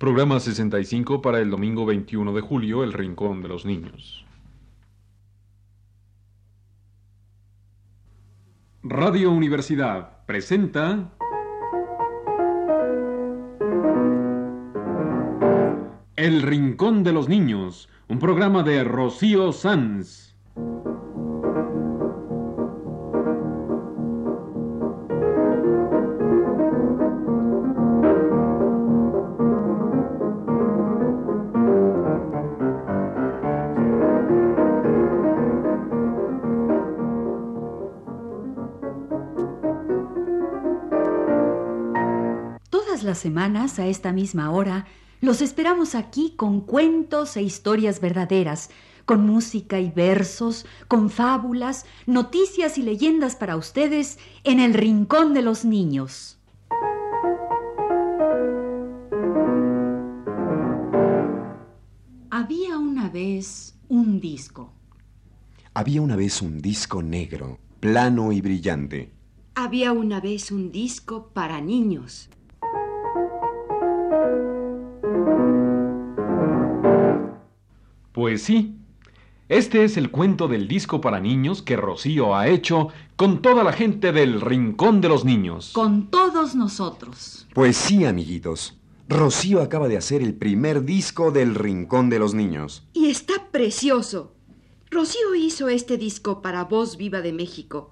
Programa 65 para el domingo 21 de julio, El Rincón de los Niños. Radio Universidad presenta El Rincón de los Niños, un programa de Rocío Sanz. Las semanas, a esta misma hora, los esperamos aquí con cuentos e historias verdaderas, con música y versos, con fábulas, noticias y leyendas para ustedes en el Rincón de los Niños. Había una vez un disco. Había una vez un disco negro, plano y brillante. Había una vez un disco para niños. Pues sí, este es el cuento del disco para niños que Rocío ha hecho con toda la gente del Rincón de los Niños. Con todos nosotros. Pues sí, amiguitos. Rocío acaba de hacer el primer disco del Rincón de los Niños. Y está precioso. Rocío hizo este disco para Voz Viva de México,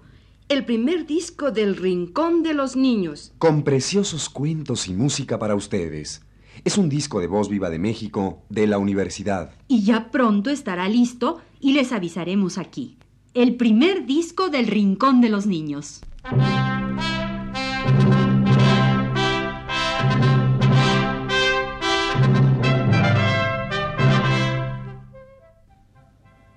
el primer disco del Rincón de los Niños. Con preciosos cuentos y música para ustedes. Es un disco de Voz Viva de México de la universidad. Y ya pronto estará listo y les avisaremos aquí. El primer disco del Rincón de los Niños.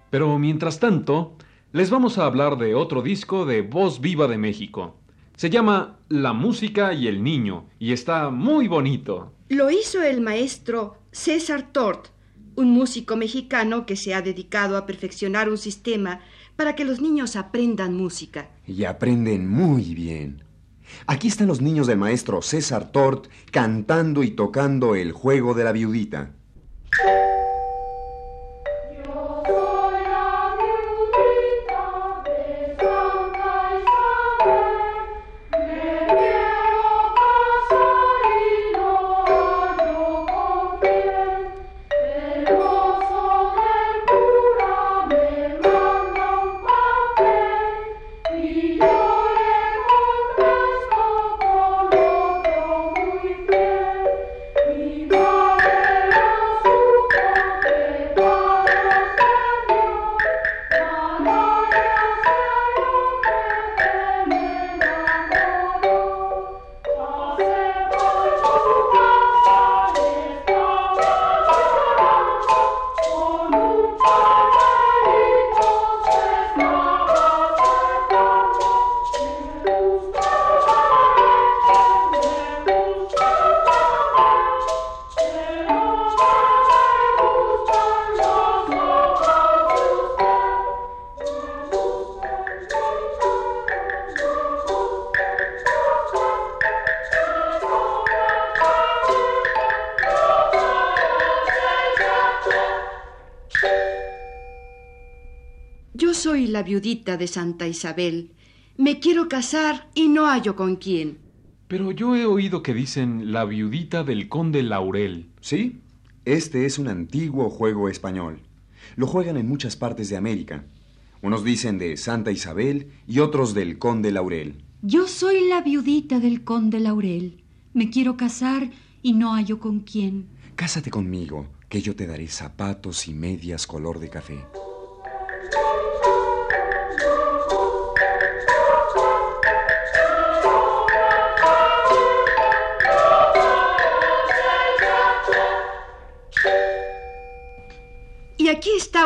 Pero mientras tanto, les vamos a hablar de otro disco de Voz Viva de México. Se llama La música y el niño y está muy bonito. Lo hizo el maestro César Tort, un músico mexicano que se ha dedicado a perfeccionar un sistema para que los niños aprendan música. Y aprenden muy bien. Aquí están los niños del maestro César Tort cantando y tocando el juego de la viudita. La viudita de Santa Isabel. Me quiero casar y no hallo con quién. Pero yo he oído que dicen la viudita del conde Laurel. ¿Sí? Este es un antiguo juego español. Lo juegan en muchas partes de América. Unos dicen de Santa Isabel y otros del Conde Laurel. Yo soy la viudita del conde Laurel. Me quiero casar y no hallo con quién. Cásate conmigo, que yo te daré zapatos y medias color de café.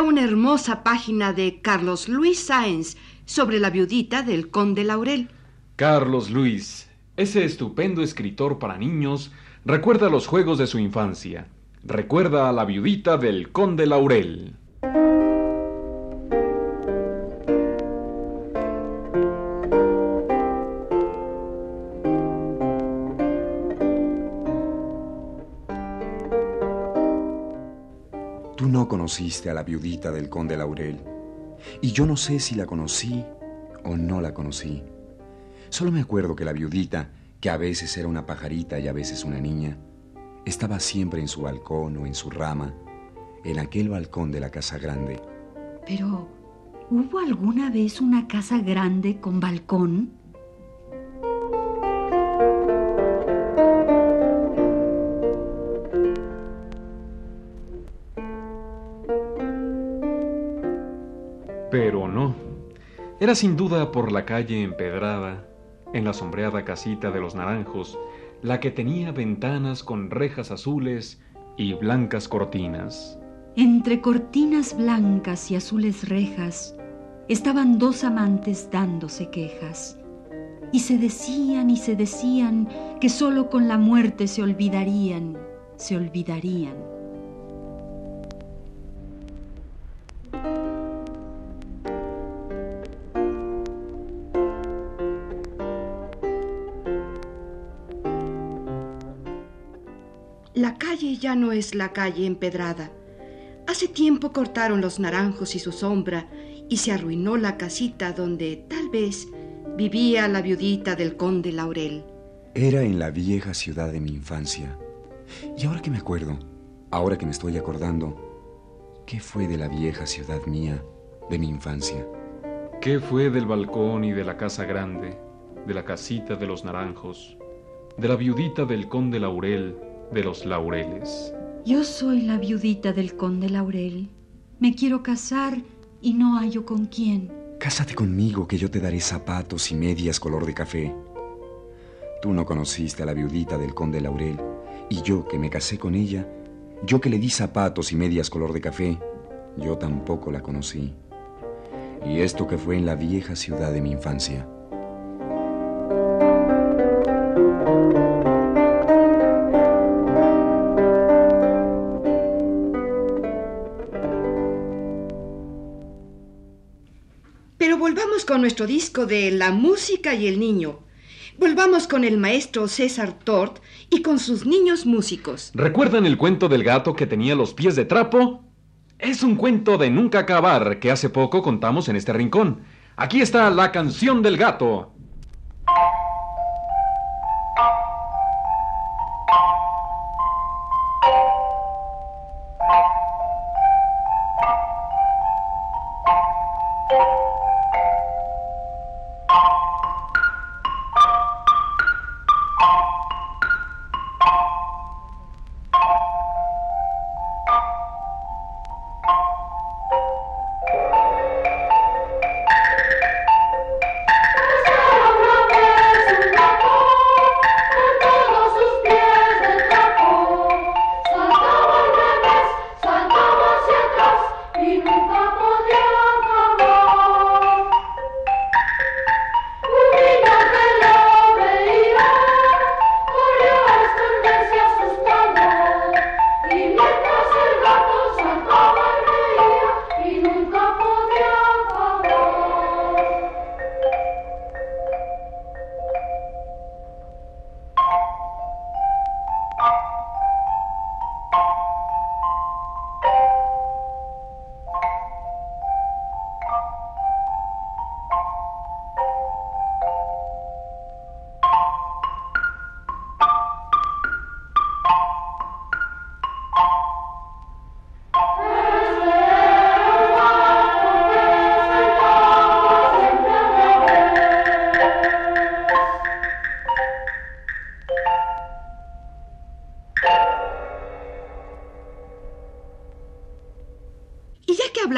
Una hermosa página de Carlos Luis Sáenz sobre la viudita del conde Laurel. Carlos Luis, ese estupendo escritor para niños, recuerda los juegos de su infancia. Recuerda a la viudita del conde Laurel. Conociste a la viudita del conde Laurel. Y yo no sé si la conocí o no la conocí. Solo me acuerdo que la viudita, que a veces era una pajarita y a veces una niña, estaba siempre en su balcón o en su rama, en aquel balcón de la casa grande. Pero, ¿hubo alguna vez una casa grande con balcón? Era sin duda por la calle empedrada, en la sombreada casita de los naranjos, la que tenía ventanas con rejas azules y blancas cortinas. Entre cortinas blancas y azules rejas estaban dos amantes dándose quejas. Y se decían y se decían que solo con la muerte se olvidarían, se olvidarían. Ya no es la calle empedrada. Hace tiempo cortaron los naranjos y su sombra y se arruinó la casita donde tal vez vivía la viudita del conde Laurel. Era en la vieja ciudad de mi infancia. Y ahora que me acuerdo, ahora que me estoy acordando, ¿qué fue de la vieja ciudad mía de mi infancia? ¿Qué fue del balcón y de la casa grande, de la casita de los naranjos, de la viudita del conde Laurel, de los laureles? Yo soy la viudita del conde Laurel. Me quiero casar y no hallo con quién. Cásate conmigo que yo te daré zapatos y medias color de café. Tú no conociste a la viudita del conde Laurel y yo que me casé con ella, yo que le di zapatos y medias color de café, yo tampoco la conocí. Y esto que fue en la vieja ciudad de mi infancia. Volvamos con nuestro disco de La música y el niño. Volvamos con el maestro César Tort y con sus niños músicos. ¿Recuerdan el cuento del gato que tenía los pies de trapo? Es un cuento de nunca acabar que hace poco contamos en este rincón. Aquí está la canción del gato.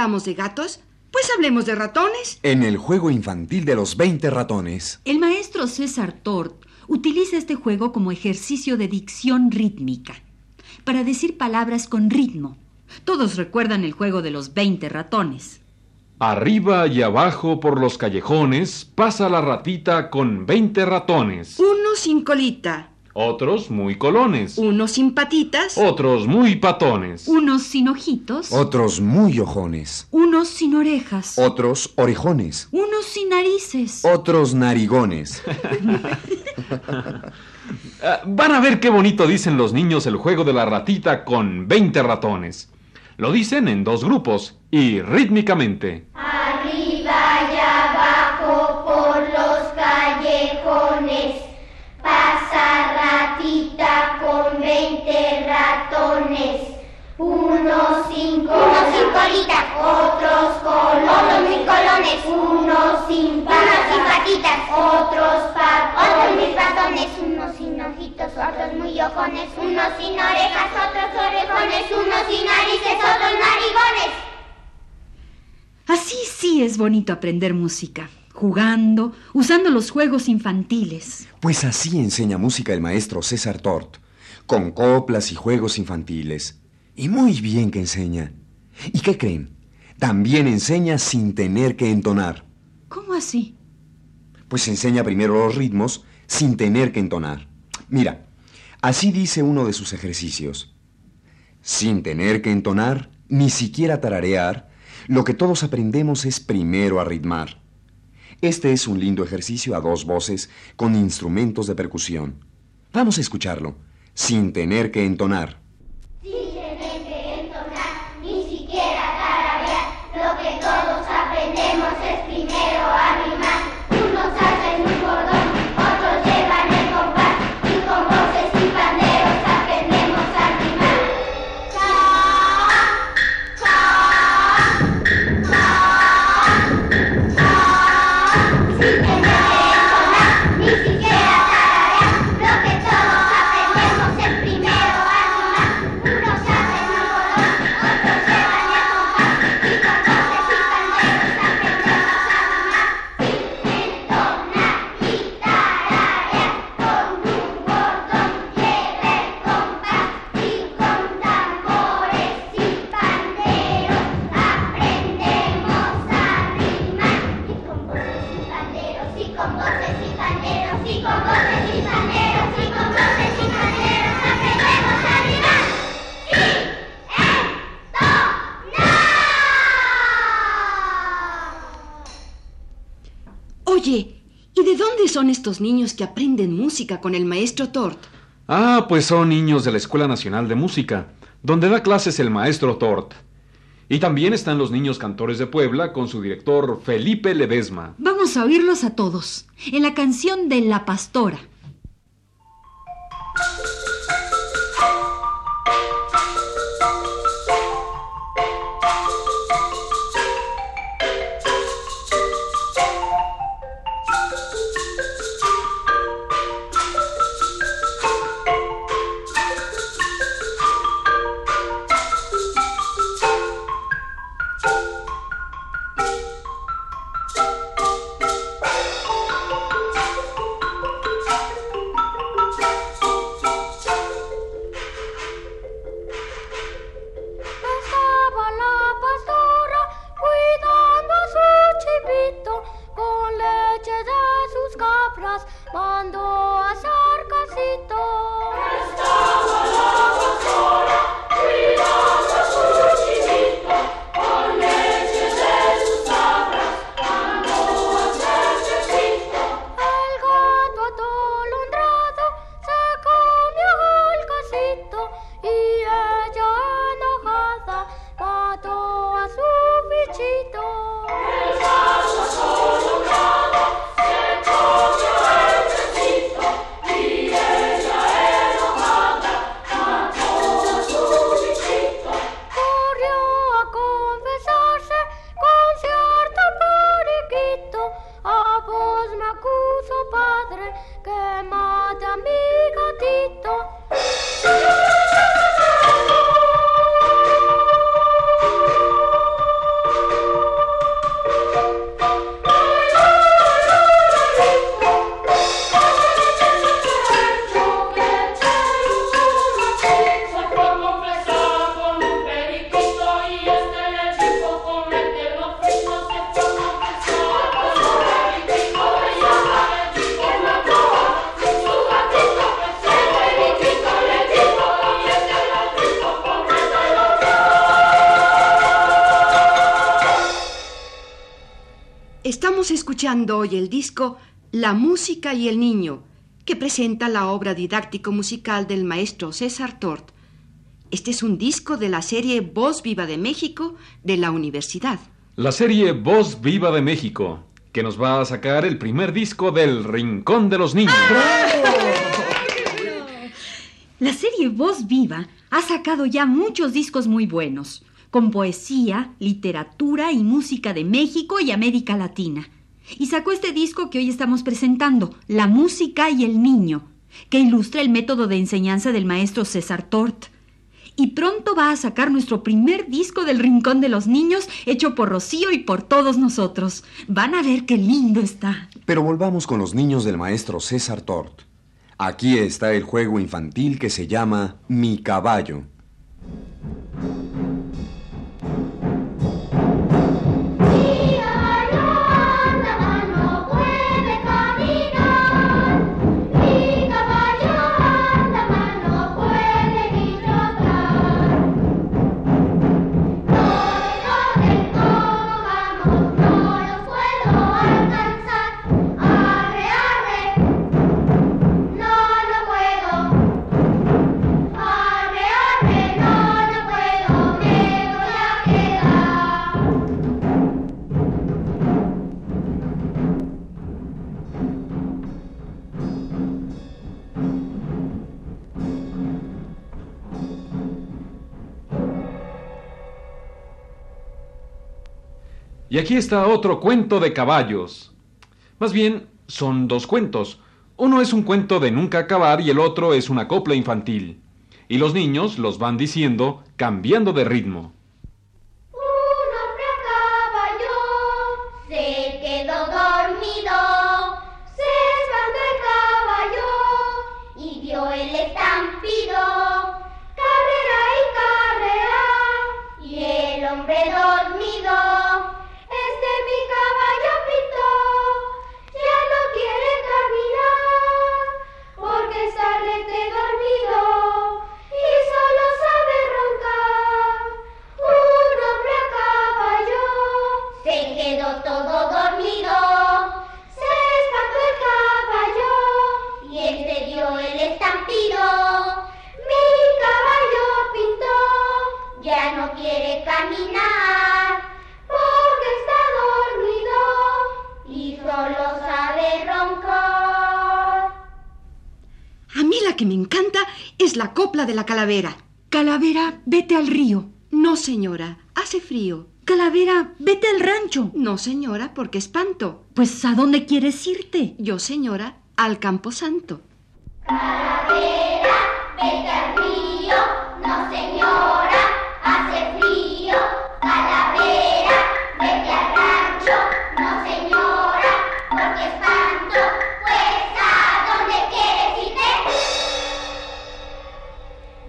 Hablamos de gatos, pues hablemos de ratones. En el juego infantil de los 20 ratones. El maestro César Tort utiliza este juego como ejercicio de dicción rítmica, para decir palabras con ritmo. Todos recuerdan el juego de los 20 ratones. Arriba y abajo por los callejones pasa la ratita con 20 ratones. Uno sin colita, Otros muy colones. uno sin patitas, Otros muy patones. Unos sin ojitos, Otros muy ojones. unos sin orejas, Otros orejones. unos sin narices. Otros narigones. Ah, van a ver qué bonito dicen los niños el juego de la ratita con 20 ratones. Lo dicen en dos grupos y rítmicamente. Unos sin Unos sin colita, otros colones, sin colones, unos sin patas, sin patitas, otros patones, otros mis patones, unos sin ojitos, otros muy ojones, unos sin orejas, otros orejones, unos sin narices, otros narigones. Así sí es bonito aprender música, jugando, usando los juegos infantiles. Pues así enseña música el maestro César Tort, con coplas y juegos infantiles. Y muy bien que enseña. ¿Y qué creen? También enseña sin tener que entonar. ¿Cómo así? Pues enseña primero los ritmos sin tener que entonar. Mira, así dice uno de sus ejercicios. Sin tener que entonar, ni siquiera tararear, lo que todos aprendemos es primero a ritmar. Este es un lindo ejercicio a dos voces con instrumentos de percusión. Vamos a escucharlo, sin tener que entonar. Oye, ¿y de dónde son estos niños que aprenden música con el maestro Tort? Ah, pues son niños de la Escuela Nacional de Música, donde da clases el maestro Tort. Y también están los niños cantores de Puebla con su director Felipe Ledesma. Vamos a oírlos a todos, en la canción de La Pastora. Escuchando hoy el disco La música y el niño, que presenta la obra didáctico-musical del maestro César Tort. Este es un disco de la serie Voz Viva de México de la universidad. La serie Voz Viva de México, que nos va a sacar el primer disco del Rincón de los Niños. La serie Voz Viva ha sacado ya muchos discos muy buenos, con poesía, literatura y música de México y América Latina. Y sacó este disco que hoy estamos presentando, La música y el niño, que ilustra el método de enseñanza del maestro César Tort. Y pronto va a sacar nuestro primer disco del Rincón de los Niños, hecho por Rocío y por todos nosotros. Van a ver qué lindo está. Pero volvamos con los niños del maestro César Tort. Aquí está el juego infantil que se llama Mi caballo. Y aquí está otro cuento de caballos. Más bien, son dos cuentos. Uno es un cuento de nunca acabar y el otro es una copla infantil. Y los niños los van diciendo cambiando de ritmo. Caminar, porque está dormido y solo sabe roncar. A mí la que me encanta es la copla de la calavera. Calavera, vete al río. No, señora, hace frío. Calavera, vete al rancho. No, señora, porque espanto. Pues, ¿a dónde quieres irte? Yo, señora, al Camposanto. Calavera, vete al río, no señora, hace a dónde quieres irte?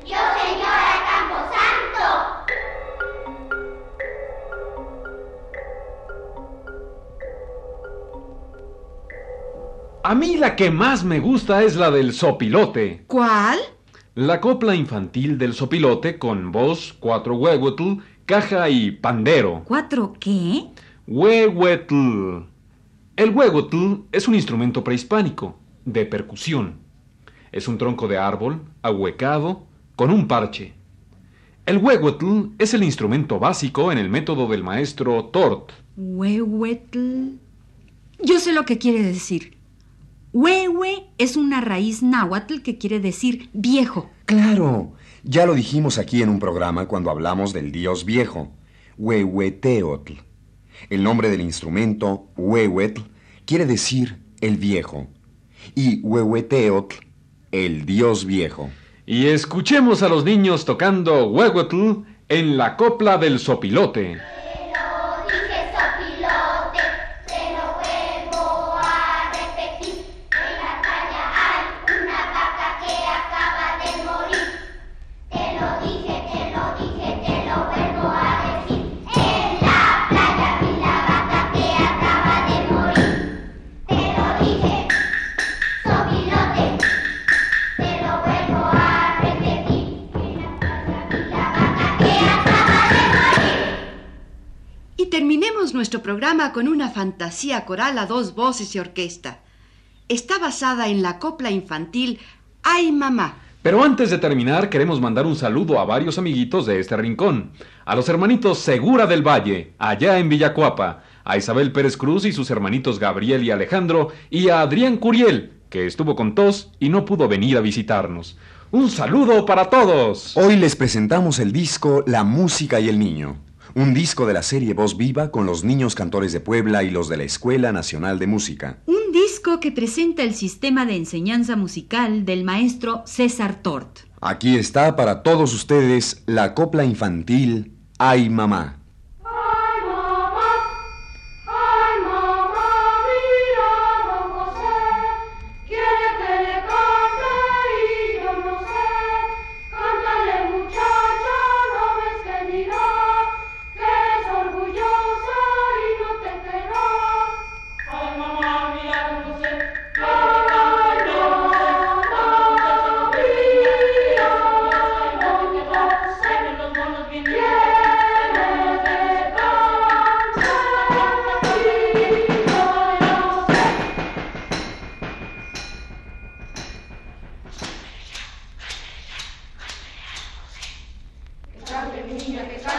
Yo señora Camposanto. A mí la que más me gusta es la del sopilote. ¿Cuál? La copla infantil del sopilote con voz, cuatro huehuetl, caja y pandero. ¿Cuatro qué? Huehuetl. El huehuetl es un instrumento prehispánico, de percusión. Es un tronco de árbol, ahuecado, con un parche. El huehuetl es el instrumento básico en el método del maestro Tort. Huehuetl. Yo sé lo que quiere decir. Huehue es una raíz náhuatl que quiere decir viejo. Claro, ya lo dijimos aquí en un programa cuando hablamos del dios viejo, Huehueteotl. El nombre del instrumento, Huehuetl, quiere decir el viejo. Y Huehueteotl, el dios viejo. Y escuchemos a los niños tocando huehuetl en la copla del sopilote. Terminemos nuestro programa con una fantasía coral a dos voces y orquesta. Está basada en la copla infantil Ay Mamá. Pero antes de terminar, queremos mandar un saludo a varios amiguitos de este rincón. A los hermanitos Segura del Valle, allá en Villacuapa, a Isabel Pérez Cruz y sus hermanitos Gabriel y Alejandro, y a Adrián Curiel, que estuvo con tos y no pudo venir a visitarnos. Un saludo para todos. Hoy les presentamos el disco La música y el niño. Un disco de la serie Voz Viva con los niños cantores de Puebla y los de la Escuela Nacional de Música. Un disco que presenta el sistema de enseñanza musical del maestro César Tort. Aquí está para todos ustedes la copla infantil Ay Mamá. Villa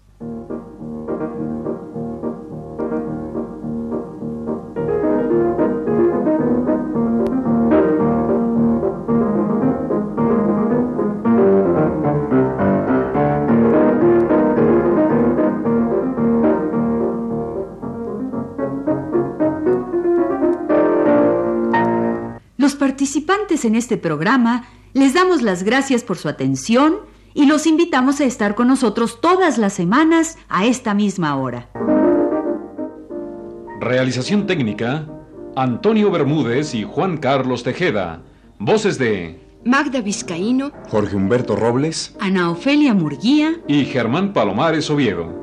Participantes en este programa les damos las gracias por su atención y los invitamos a estar con nosotros todas las semanas a esta misma hora. Realización técnica, Antonio Bermúdez y Juan Carlos Tejeda. Voces de Magda Vizcaíno, Jorge Humberto Robles. Ana Ofelia Murguía y Germán Palomares Oviedo.